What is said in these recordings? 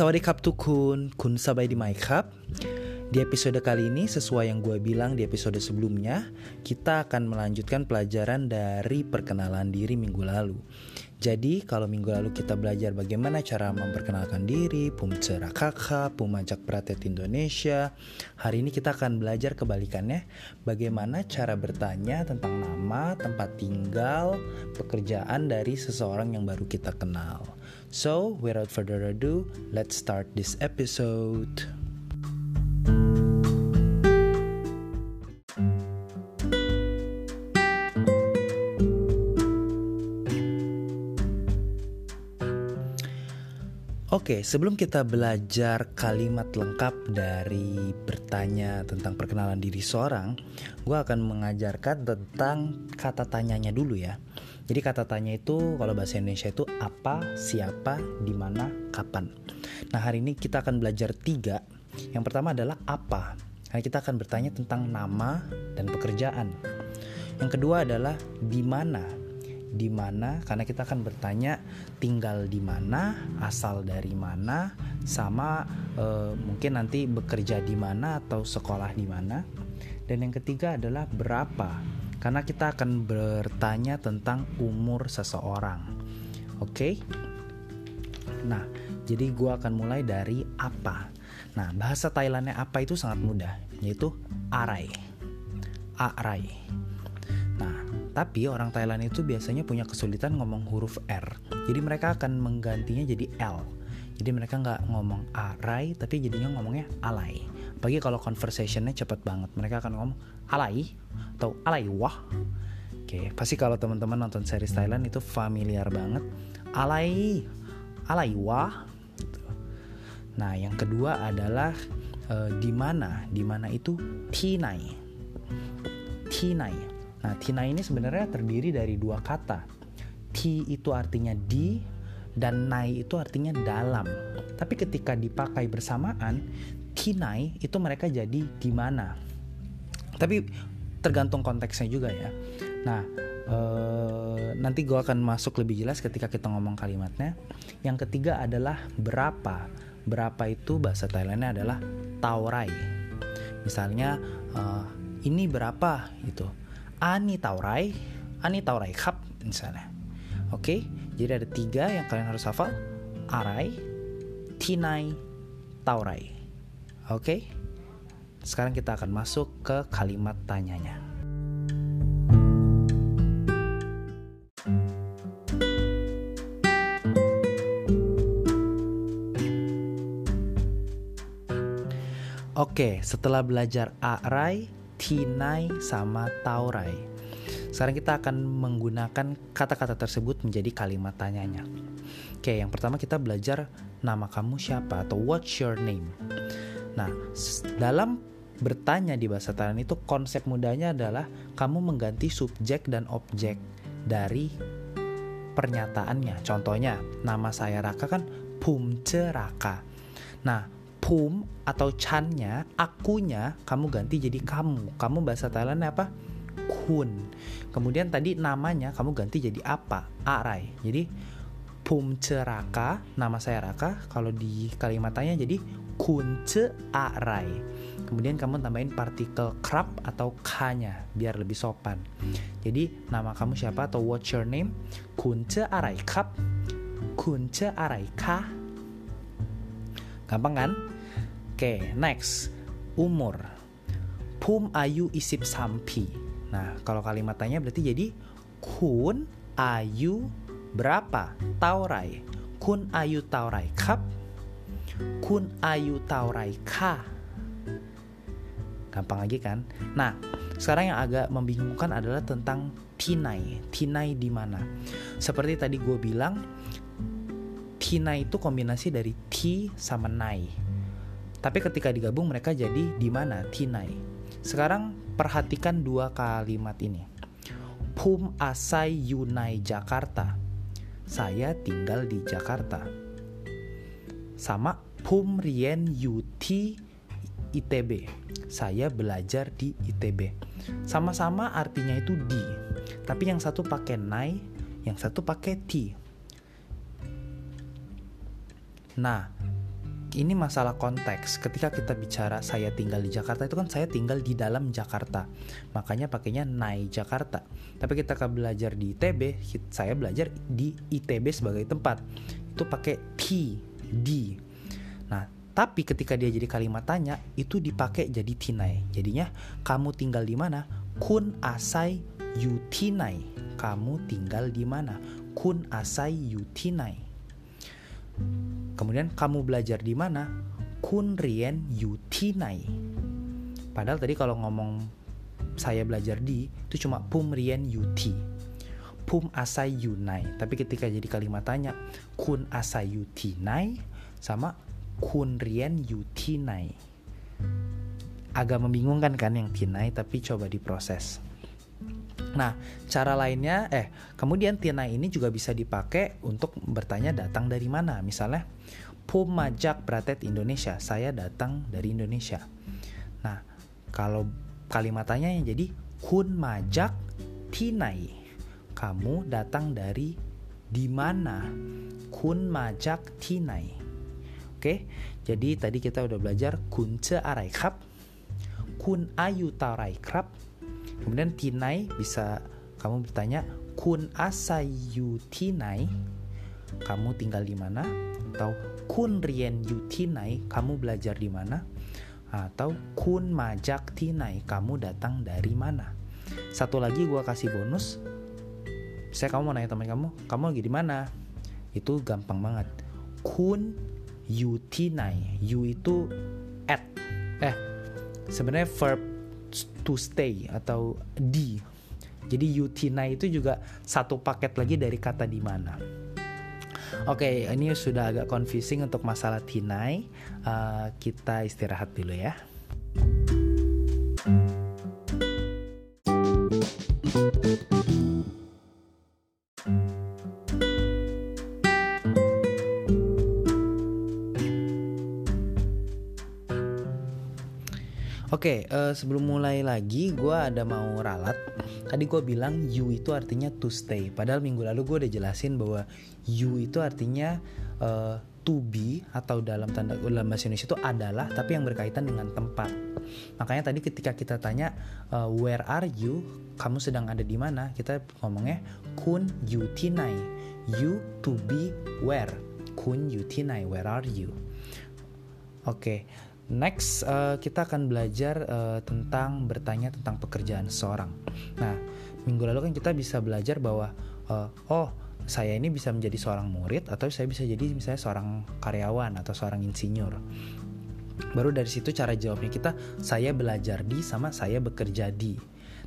Sawadee Tukun, Kun Sabai di My Cup. Di episode kali ini, sesuai yang gue bilang di episode sebelumnya, kita akan melanjutkan pelajaran dari perkenalan diri minggu lalu. Jadi, kalau minggu lalu kita belajar bagaimana cara memperkenalkan diri, pumcera kakak, pumajak pratet Indonesia, hari ini kita akan belajar kebalikannya, bagaimana cara bertanya tentang nama, tempat tinggal, pekerjaan dari seseorang yang baru kita kenal. So, without further ado, let's start this episode. Oke, sebelum kita belajar kalimat lengkap dari bertanya tentang perkenalan diri seorang, gue akan mengajarkan tentang kata tanyanya dulu ya. Jadi kata tanya itu kalau bahasa Indonesia itu apa, siapa, di mana, kapan. Nah hari ini kita akan belajar tiga. Yang pertama adalah apa. Karena kita akan bertanya tentang nama dan pekerjaan. Yang kedua adalah di mana di mana karena kita akan bertanya tinggal di mana, asal dari mana, sama e, mungkin nanti bekerja di mana atau sekolah di mana. Dan yang ketiga adalah berapa. Karena kita akan bertanya tentang umur seseorang. Oke? Okay? Nah, jadi gue akan mulai dari apa. Nah, bahasa Thailandnya apa itu sangat mudah, yaitu arai. Arai. Tapi orang Thailand itu biasanya punya kesulitan ngomong huruf R. Jadi mereka akan menggantinya jadi L. Jadi mereka nggak ngomong arai, tapi jadinya ngomongnya alai. Bagi kalau conversationnya cepat banget, mereka akan ngomong alai atau alai wah. Oke, pasti kalau teman-teman nonton series Thailand itu familiar banget. Alai, alai wah. Nah, yang kedua adalah e, di mana. Di mana itu tinai. Tinai Nah, tina ini sebenarnya terdiri dari dua kata. Ti itu artinya di dan nai itu artinya dalam. Tapi ketika dipakai bersamaan, tinai itu mereka jadi di mana. Tapi tergantung konteksnya juga ya. Nah, ee, nanti gue akan masuk lebih jelas ketika kita ngomong kalimatnya. Yang ketiga adalah berapa. Berapa itu bahasa Thailandnya adalah taurai. Misalnya, uh, ini berapa gitu Ani Taurai, Ani Taurai Cup misalnya. Oke, jadi ada tiga yang kalian harus hafal. Arai, Tinai, Taurai. Oke, sekarang kita akan masuk ke kalimat tanyanya. Oke, setelah belajar arai, Tinai sama Taurai. Sekarang kita akan menggunakan kata-kata tersebut menjadi kalimat tanyanya. Oke, yang pertama kita belajar nama kamu siapa atau what's your name. Nah, dalam bertanya di bahasa Thailand itu konsep mudahnya adalah kamu mengganti subjek dan objek dari pernyataannya. Contohnya, nama saya Raka kan Pumce Raka. Nah, pum atau channya, akunya kamu ganti jadi kamu. Kamu bahasa Thailand apa? Kun. Kemudian tadi namanya kamu ganti jadi apa? Arai. Jadi pum ceraka, nama saya Raka. Kalau di kalimat tanya jadi kun ce arai. Kemudian kamu tambahin partikel krap atau k-nya biar lebih sopan. Jadi nama kamu siapa atau what's your name? Kun ce arai kap. Kun ce arai ka. Gampang kan? Oke, next. Umur. Pum ayu isip sampi. Nah, kalau kalimatnya berarti jadi kun ayu berapa? Taurai. Kun ayu taurai kap. Kun ayu taurai ka. Gampang lagi kan? Nah, sekarang yang agak membingungkan adalah tentang tinai. Tinai di mana? Seperti tadi gue bilang, tinai itu kombinasi dari ti sama nai tapi ketika digabung mereka jadi di mana? Tinai. Sekarang perhatikan dua kalimat ini. Pum asai yunai Jakarta. Saya tinggal di Jakarta. Sama pum rien yuti ITB. Saya belajar di ITB. Sama-sama artinya itu di. Tapi yang satu pakai nai, yang satu pakai ti. Nah, ini masalah konteks. Ketika kita bicara saya tinggal di Jakarta itu kan saya tinggal di dalam Jakarta. Makanya pakainya naik Jakarta. Tapi kita kan belajar di ITB, saya belajar di ITB sebagai tempat. Itu pakai T, D. Nah, tapi ketika dia jadi kalimat tanya itu dipakai jadi tinai. Jadinya kamu tinggal di mana? Kun asai yutinai. Kamu tinggal di mana? Kun asai yutinai. Kemudian kamu belajar di mana? Kun rien yutinai. Padahal tadi kalau ngomong saya belajar di itu cuma pum rien yuti. Pum asai yunai. Tapi ketika jadi kalimat tanya kun asai yutinai sama kun rien yutinai. Agak membingungkan kan yang tinai tapi coba diproses. Nah, cara lainnya, eh, kemudian tina ini juga bisa dipakai untuk bertanya datang dari mana. Misalnya, Pumajak Pratet Indonesia, saya datang dari Indonesia. Nah, kalau kalimat tanya yang jadi Kun Majak Tinai, kamu datang dari di mana? Kun Majak Tinai. Oke, jadi tadi kita udah belajar Kun Ce Arai Kun Ayu Tarai Kemudian tinai bisa kamu bertanya kun asayu tinai? Kamu tinggal di mana? Atau kun rien yu tinai? Kamu belajar di mana? Atau kun majak tinai? Kamu datang dari mana? Satu lagi gue kasih bonus. Saya kamu mau nanya teman kamu kamu lagi di mana? Itu gampang banget. Kun yu tinai. Yu itu at. Eh sebenarnya verb to stay atau di. Jadi yutina itu juga satu paket lagi dari kata di mana. Oke, okay, ini sudah agak confusing untuk masalah tinai. Uh, kita istirahat dulu ya. Oke, okay, uh, eh, sebelum mulai lagi, gue ada mau ralat. Tadi gue bilang you itu artinya to stay. Padahal minggu lalu gue udah jelasin bahwa you itu artinya uh, to be atau dalam tanda dalam bahasa Indonesia itu adalah, tapi yang berkaitan dengan tempat. Makanya tadi ketika kita tanya uh, where are you, kamu sedang ada di mana? Kita ngomongnya kun you tinai. You to be where? Kun you tinai. Where are you? Oke. Okay Next, uh, kita akan belajar uh, tentang bertanya tentang pekerjaan seseorang. Nah, minggu lalu kan kita bisa belajar bahwa, uh, oh, saya ini bisa menjadi seorang murid atau saya bisa jadi misalnya seorang karyawan atau seorang insinyur. Baru dari situ cara jawabnya kita, saya belajar di sama saya bekerja di.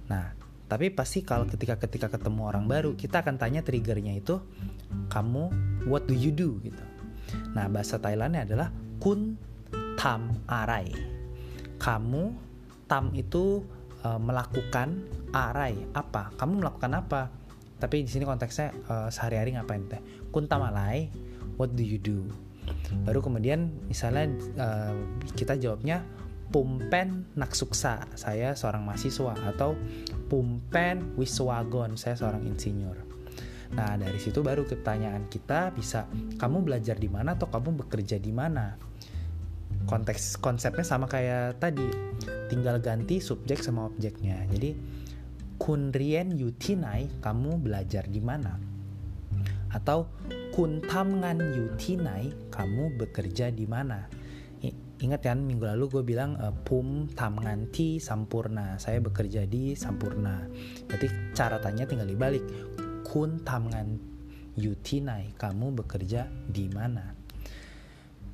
Nah, tapi pasti kalau ketika ketika ketemu orang baru, kita akan tanya triggernya itu, kamu what do you do gitu. Nah, bahasa Thailandnya adalah kun tam arai. Kamu tam itu uh, melakukan arai apa? Kamu melakukan apa? Tapi di sini konteksnya uh, sehari-hari ngapain teh? Kun tam what do you do? Baru kemudian misalnya uh, kita jawabnya pumpen naksuksa, saya seorang mahasiswa atau pumpen wiswagon, saya seorang insinyur. Nah, dari situ baru pertanyaan kita bisa kamu belajar di mana atau kamu bekerja di mana? Konteks konsepnya sama kayak tadi. Tinggal ganti subjek sama objeknya. Jadi kunrien yutinai kamu belajar di mana? Atau kuntamngan yutinai kamu bekerja di mana? Ingat kan minggu lalu gue bilang uh, pum tamngan ti sampurna. Saya bekerja di sampurna. Berarti cara tanya tinggal dibalik. Kun tamngan yutinai kamu bekerja di mana?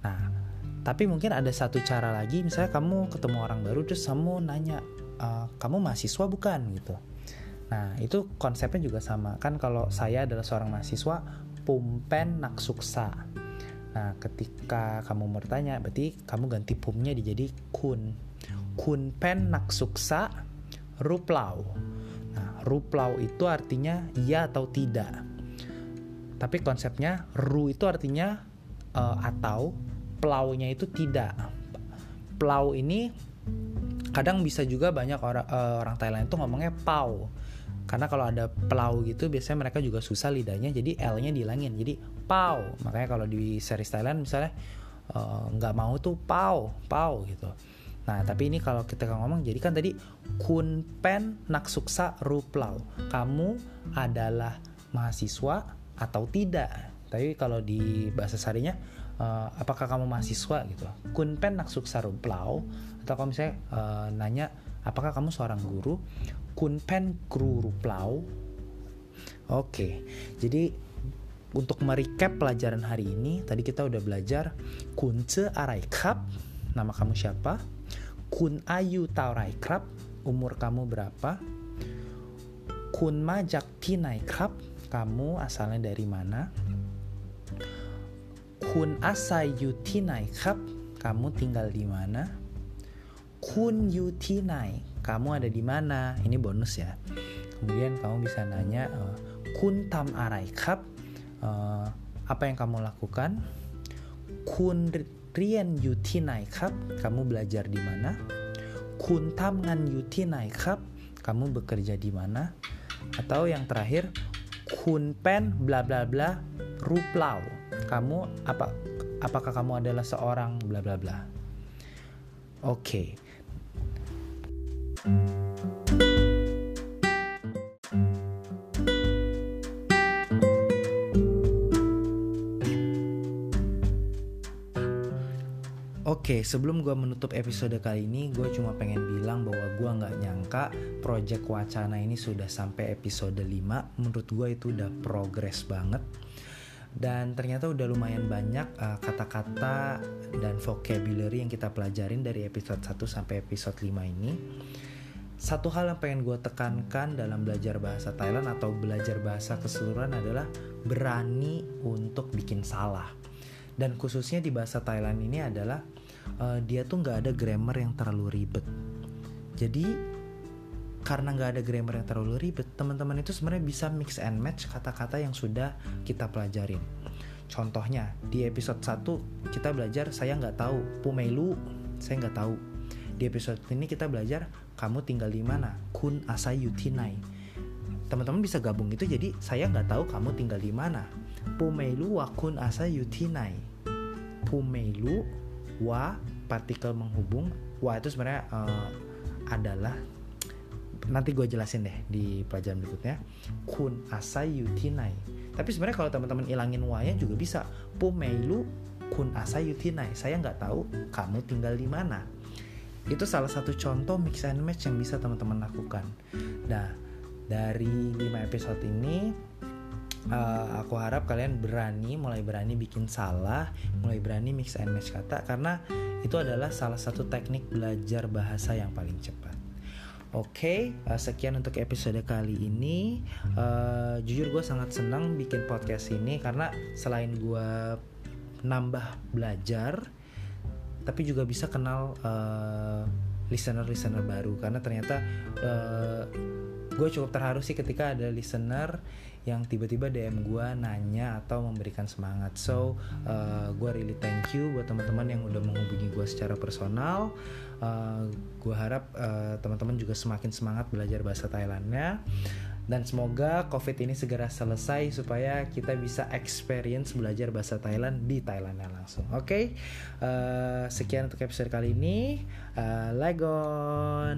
Nah tapi mungkin ada satu cara lagi misalnya kamu ketemu orang baru terus kamu nanya e, kamu mahasiswa bukan? Gitu. Nah itu konsepnya juga sama. Kan kalau saya adalah seorang mahasiswa pumpen naksuksa. Nah ketika kamu bertanya berarti kamu ganti pumnya dijadi kun. Kun pen naksuksa ruplau. Nah ruplau itu artinya iya atau tidak. Tapi konsepnya ru itu artinya uh, atau plaunya itu tidak. Plau ini kadang bisa juga banyak orang uh, orang Thailand itu ngomongnya pau. Karena kalau ada plau gitu biasanya mereka juga susah lidahnya jadi L-nya dihilangin. Jadi pau. Makanya kalau di series Thailand misalnya eh, nggak mau tuh pau pau gitu nah tapi ini kalau kita ngomong jadi kan tadi kun pen nak suksa ruplau kamu adalah mahasiswa atau tidak tapi kalau di bahasa sarinya uh, apakah kamu mahasiswa gitu kun pen nak suksa ruplau atau kalau misalnya uh, nanya apakah kamu seorang guru kun pen kru ruplau oke jadi untuk merecap pelajaran hari ini, tadi kita udah belajar kunce arai krab, nama kamu siapa? Kun ayu taurai krab, umur kamu berapa? Kun majak tinai krab, kamu asalnya dari mana? Kun asayu tinai krab, kamu tinggal di mana? Kun yu tinai, kamu ada di mana? Ini bonus ya. Kemudian kamu bisa nanya, eh, kun tam arai krab, uh, apa yang kamu lakukan? Kun rian yuti kap. Kamu belajar di mana? Kun tamngan yuti kap. Kamu bekerja di mana? Atau yang terakhir kun pen bla bla bla ruplau kamu apa apakah kamu adalah seorang bla bla bla oke okay. Oke, sebelum gue menutup episode kali ini, gue cuma pengen bilang bahwa gue nggak nyangka project wacana ini sudah sampai episode 5. Menurut gue itu udah progress banget. Dan ternyata udah lumayan banyak uh, kata-kata uh, dan vocabulary yang kita pelajarin dari episode 1 sampai episode 5 ini. Satu hal yang pengen gue tekankan dalam belajar bahasa Thailand atau belajar bahasa keseluruhan adalah berani untuk bikin salah. Dan khususnya di bahasa Thailand ini adalah uh, dia tuh nggak ada grammar yang terlalu ribet jadi karena nggak ada grammar yang terlalu ribet teman-teman itu sebenarnya bisa mix and match kata-kata yang sudah kita pelajarin. Contohnya di episode 1 kita belajar saya nggak tahu. Pumelu saya nggak tahu. Di episode ini kita belajar kamu tinggal di mana? Kun asayutinai teman-teman bisa gabung itu jadi saya nggak tahu kamu tinggal di mana. Pumelu wakun asayutinai pumelu wa partikel menghubung. Wa itu sebenarnya uh, adalah nanti gue jelasin deh di pelajaran berikutnya. Kun asayutinai tapi sebenarnya kalau teman-teman ilangin wa-nya juga bisa. Pumeilu kun asayutinai saya nggak tahu kamu tinggal di mana. Itu salah satu contoh mix and match yang bisa teman-teman lakukan. Nah dari 5 episode ini uh, aku harap kalian berani mulai berani bikin salah mulai berani mix and match kata karena itu adalah salah satu teknik belajar bahasa yang paling cepat Oke, okay, uh, sekian untuk episode kali ini. Uh, jujur gue sangat senang bikin podcast ini karena selain gue nambah belajar, tapi juga bisa kenal uh, listener-listener baru karena ternyata uh, gue cukup terharu sih ketika ada listener yang tiba-tiba DM gue nanya atau memberikan semangat. So, uh, gue really thank you buat teman-teman yang udah menghubungi gue secara personal. Uh, gue harap uh, teman-teman juga semakin semangat belajar bahasa Thailandnya. Dan semoga COVID ini segera selesai supaya kita bisa experience belajar bahasa Thailand di Thailandnya langsung. Oke, okay? uh, sekian untuk episode kali ini. Uh, Legon.